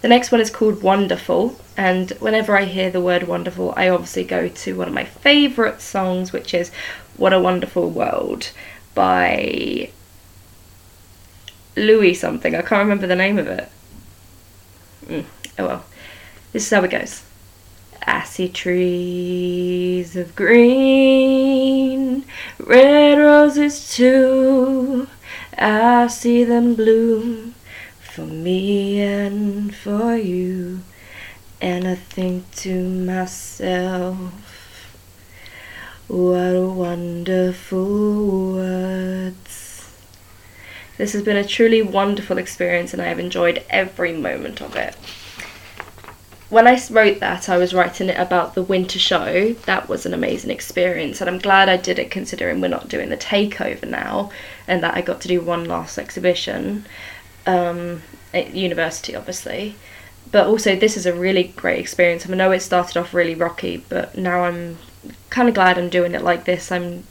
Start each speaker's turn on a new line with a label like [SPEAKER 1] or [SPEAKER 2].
[SPEAKER 1] The next one is called Wonderful, and whenever I hear the word wonderful, I obviously go to one of my favourite songs, which is What a Wonderful World by Louis something. I can't remember the name of it. Mm, oh well. This is how it goes. I see trees of green, red roses too. I see them bloom for me and for you. And I think to myself, what a wonderful words. This has been a truly wonderful experience, and I have enjoyed every moment of it when I wrote that, I was writing it about the winter show. That was an amazing experience, and I'm glad I did it considering we're not doing the takeover now, and that I got to do one last exhibition um, at university, obviously. But also, this is a really great experience. I know it started off really rocky, but now I'm kind of glad I'm doing it like this. I'm